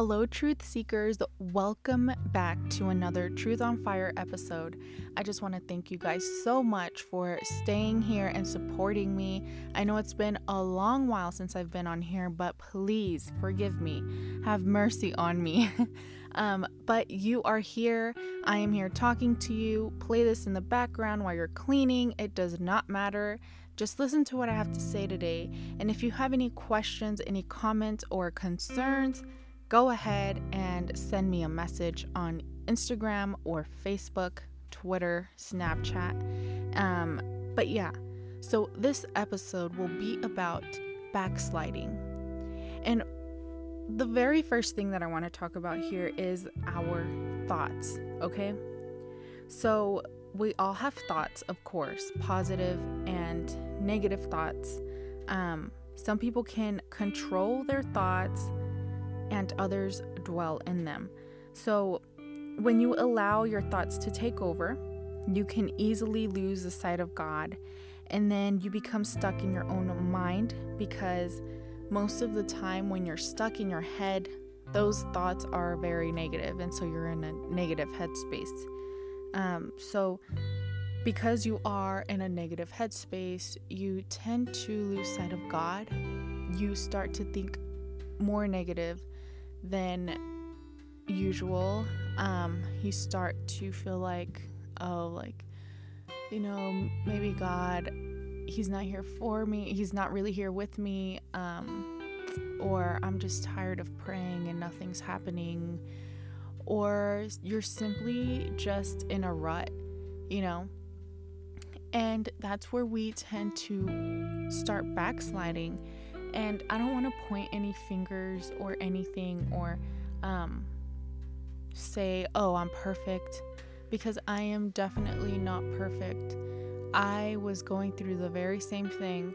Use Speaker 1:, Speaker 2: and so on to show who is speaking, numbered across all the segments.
Speaker 1: Hello, truth seekers. Welcome back to another Truth on Fire episode. I just want to thank you guys so much for staying here and supporting me. I know it's been a long while since I've been on here, but please forgive me. Have mercy on me. um, but you are here. I am here talking to you. Play this in the background while you're cleaning. It does not matter. Just listen to what I have to say today. And if you have any questions, any comments, or concerns, go ahead and send me a message on Instagram or Facebook, Twitter, Snapchat. Um, but yeah, so this episode will be about backsliding. And the very first thing that I want to talk about here is our thoughts, okay? So we all have thoughts, of course, positive and negative thoughts. Um, some people can control their thoughts and others dwell in them. So, when you allow your thoughts to take over, you can easily lose the sight of God, and then you become stuck in your own mind because most of the time, when you're stuck in your head, those thoughts are very negative, and so you're in a negative headspace. Um, so, because you are in a negative headspace, you tend to lose sight of God. You start to think more negative than usual. Um, you start to feel like, oh, like, you know, maybe God, He's not here for me. He's not really here with me. Um, or I'm just tired of praying and nothing's happening. Or you're simply just in a rut, you know? And that's where we tend to start backsliding and I don't want to point any fingers or anything or um, say, oh, I'm perfect, because I am definitely not perfect. I was going through the very same thing,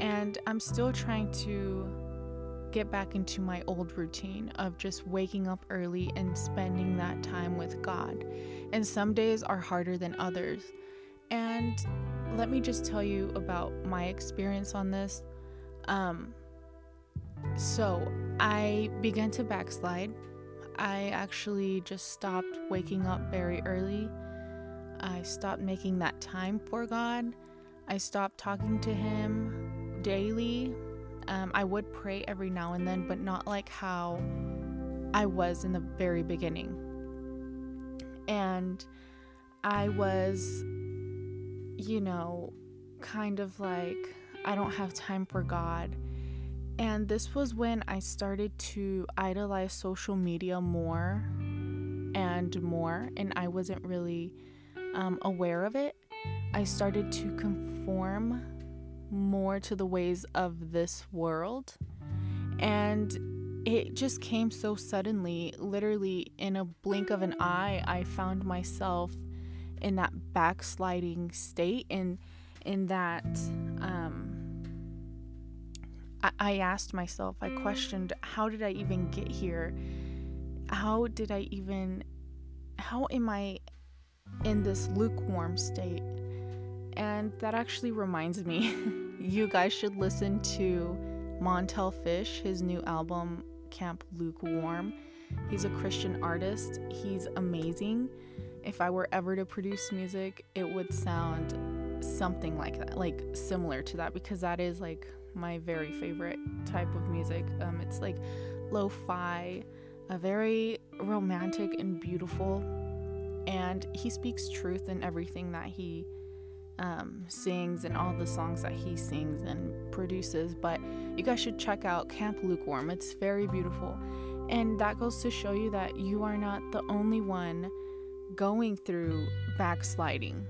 Speaker 1: and I'm still trying to get back into my old routine of just waking up early and spending that time with God. And some days are harder than others. And let me just tell you about my experience on this. Um, so I began to backslide. I actually just stopped waking up very early. I stopped making that time for God. I stopped talking to Him daily. Um, I would pray every now and then, but not like how I was in the very beginning. And I was, you know, kind of like, I don't have time for God. And this was when I started to idolize social media more and more, and I wasn't really um, aware of it. I started to conform more to the ways of this world. And it just came so suddenly. Literally, in a blink of an eye, I found myself in that backsliding state and in that. I, asked myself, I questioned, mm. how did I even get here? How did I even, how am I in this lukewarm state? And that actually reminds me, you guys should listen to Montell Fish, his new album, Camp Lukewarm. He's a Christian artist, he's amazing. If I were ever to produce music, it would sound something like that, like similar to that, because that is like my very favorite type of music. Um, it's like lo fi, a very romantic and beautiful. And he speaks truth in everything that he um, sings and all the songs that he sings and produces. But you guys should check out Camp Lukewarm, it's very beautiful. And that goes to show you that you are not the only one going through backsliding.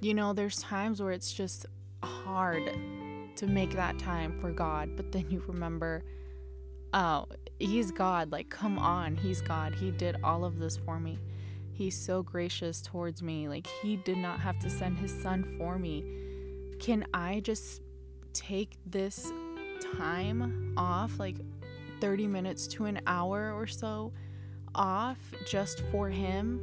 Speaker 1: You know, there's times where it's just hard to make that time for God, but then you remember, oh, He's God. Like, come on, He's God. He did all of this for me. He's so gracious towards me. Like, He did not have to send His Son for me. Can I just take this time off, like 30 minutes to an hour or so off just for Him?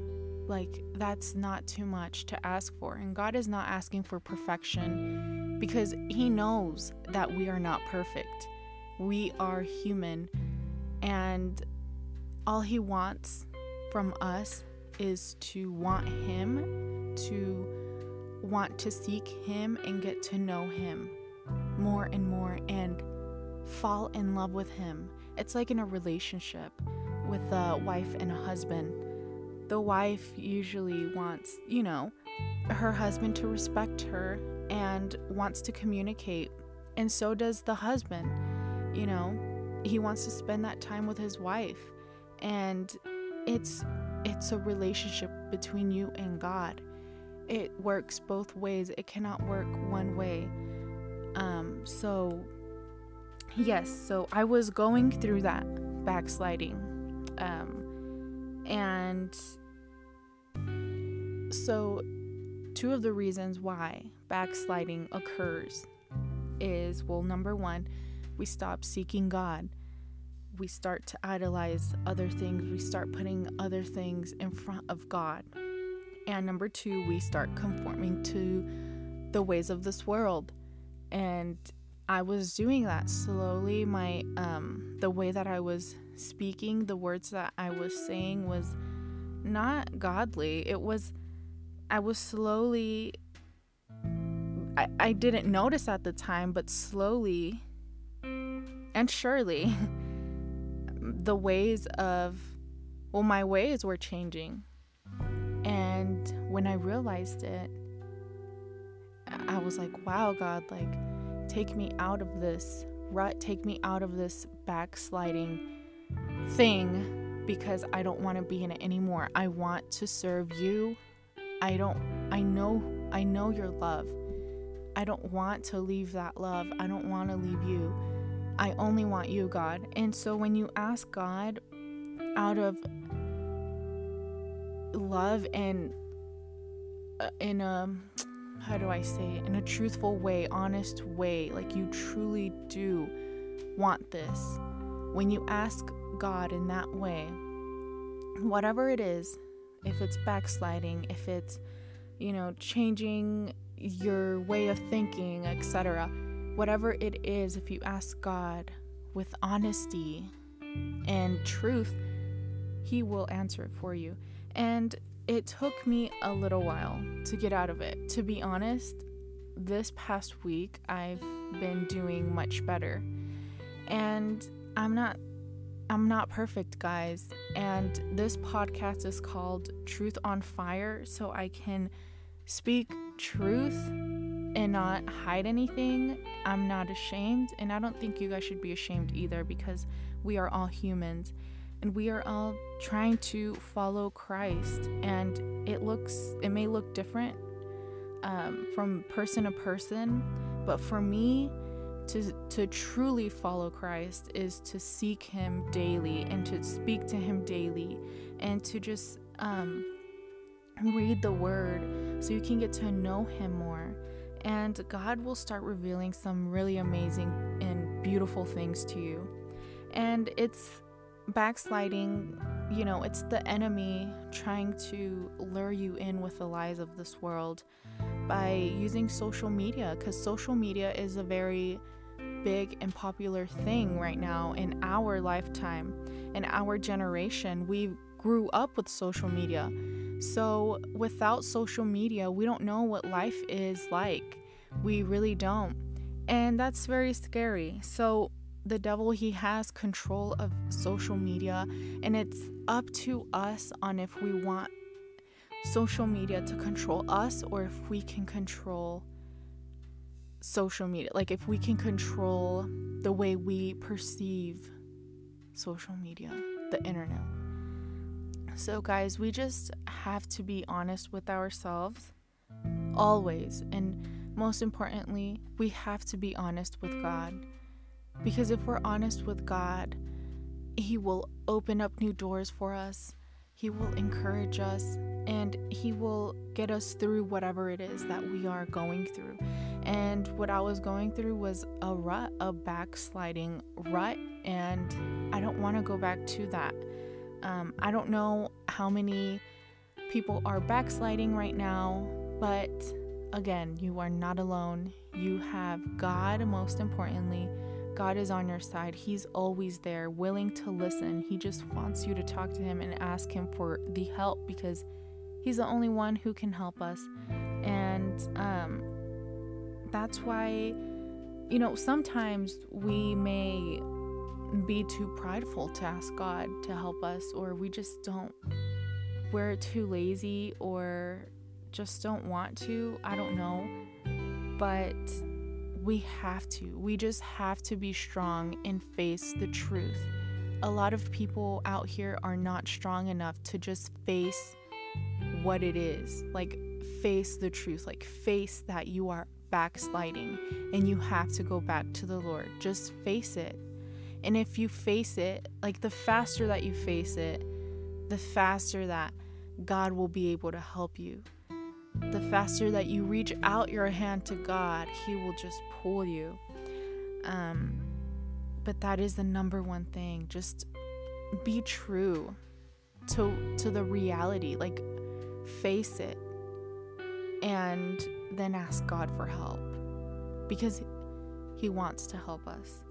Speaker 1: Like, that's not too much to ask for. And God is not asking for perfection because He knows that we are not perfect. We are human. And all He wants from us is to want Him, to want to seek Him and get to know Him more and more and fall in love with Him. It's like in a relationship with a wife and a husband. The wife usually wants, you know, her husband to respect her and wants to communicate, and so does the husband. You know, he wants to spend that time with his wife, and it's it's a relationship between you and God. It works both ways. It cannot work one way. Um, so yes, so I was going through that backsliding. Um, and so two of the reasons why backsliding occurs is well, number one, we stop seeking God. We start to idolize other things. We start putting other things in front of God. And number two, we start conforming to the ways of this world. And I was doing that slowly. My um the way that I was speaking, the words that I was saying was not godly. It was I was slowly I, I didn't notice at the time, but slowly and surely the ways of well my ways were changing. And when I realized it, I was like, wow, God, like take me out of this rut, take me out of this backsliding thing because I don't want to be in it anymore. I want to serve you I don't I know I know your love. I don't want to leave that love. I don't want to leave you. I only want you, God. And so when you ask God out of love and uh, in a how do I say it? in a truthful way, honest way, like you truly do want this. When you ask God in that way, whatever it is if it's backsliding, if it's, you know, changing your way of thinking, etc. Whatever it is, if you ask God with honesty and truth, He will answer it for you. And it took me a little while to get out of it. To be honest, this past week I've been doing much better. And I'm not I'm not perfect, guys. And this podcast is called Truth on Fire, so I can speak truth and not hide anything. I'm not ashamed, and I don't think you guys should be ashamed either because we are all humans and we are all trying to follow Christ. And it looks, it may look different um, from person to person, but for me, to, to truly follow Christ is to seek Him daily and to speak to Him daily and to just um, read the Word so you can get to know Him more. And God will start revealing some really amazing and beautiful things to you. And it's backsliding, you know, it's the enemy trying to lure you in with the lies of this world by using social media because social media is a very big and popular thing right now in our lifetime, in our generation. We grew up with social media. So, without social media, we don't know what life is like. We really don't. And that's very scary. So, the devil, he has control of social media, and it's up to us on if we want social media to control us or if we can control social media. Like, if we can control the way we perceive social media, the internet. So, guys, we just have to be honest with ourselves always. And most importantly, we have to be honest with God. Because if we're honest with God, He will open up new doors for us, He will encourage us, and He will get us through whatever it is that we are going through. And what I was going through was a rut, a backsliding rut, and I don't want to go back to that. Um, I don't know how many people are backsliding right now, but again, you are not alone. You have God, most importantly, God is on your side. He's always there, willing to listen. He just wants you to talk to Him and ask Him for the help because He's the only one who can help us. And um, that's why, you know, sometimes we may be too prideful to ask God to help us, or we just don't, we're too lazy, or just don't want to. I don't know. But we have to. We just have to be strong and face the truth. A lot of people out here are not strong enough to just face what it is. Like, face the truth. Like, face that you are backsliding and you have to go back to the Lord. Just face it. And if you face it, like, the faster that you face it, the faster that God will be able to help you the faster that you reach out your hand to God, He will just pull you. Um, but that is the number one thing. Just be true to to the reality. Like face it and then ask God for help because He wants to help us.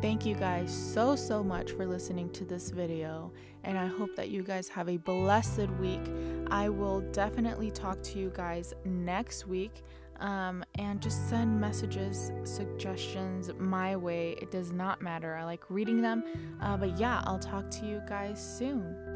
Speaker 1: Thank you guys so, so much for listening to this video, and I hope that you guys have a blessed week. I will definitely talk to you guys next week. Um, and just send messages, suggestions my way. It does not matter. I like reading them. Uh, but yeah, I'll talk to you guys soon.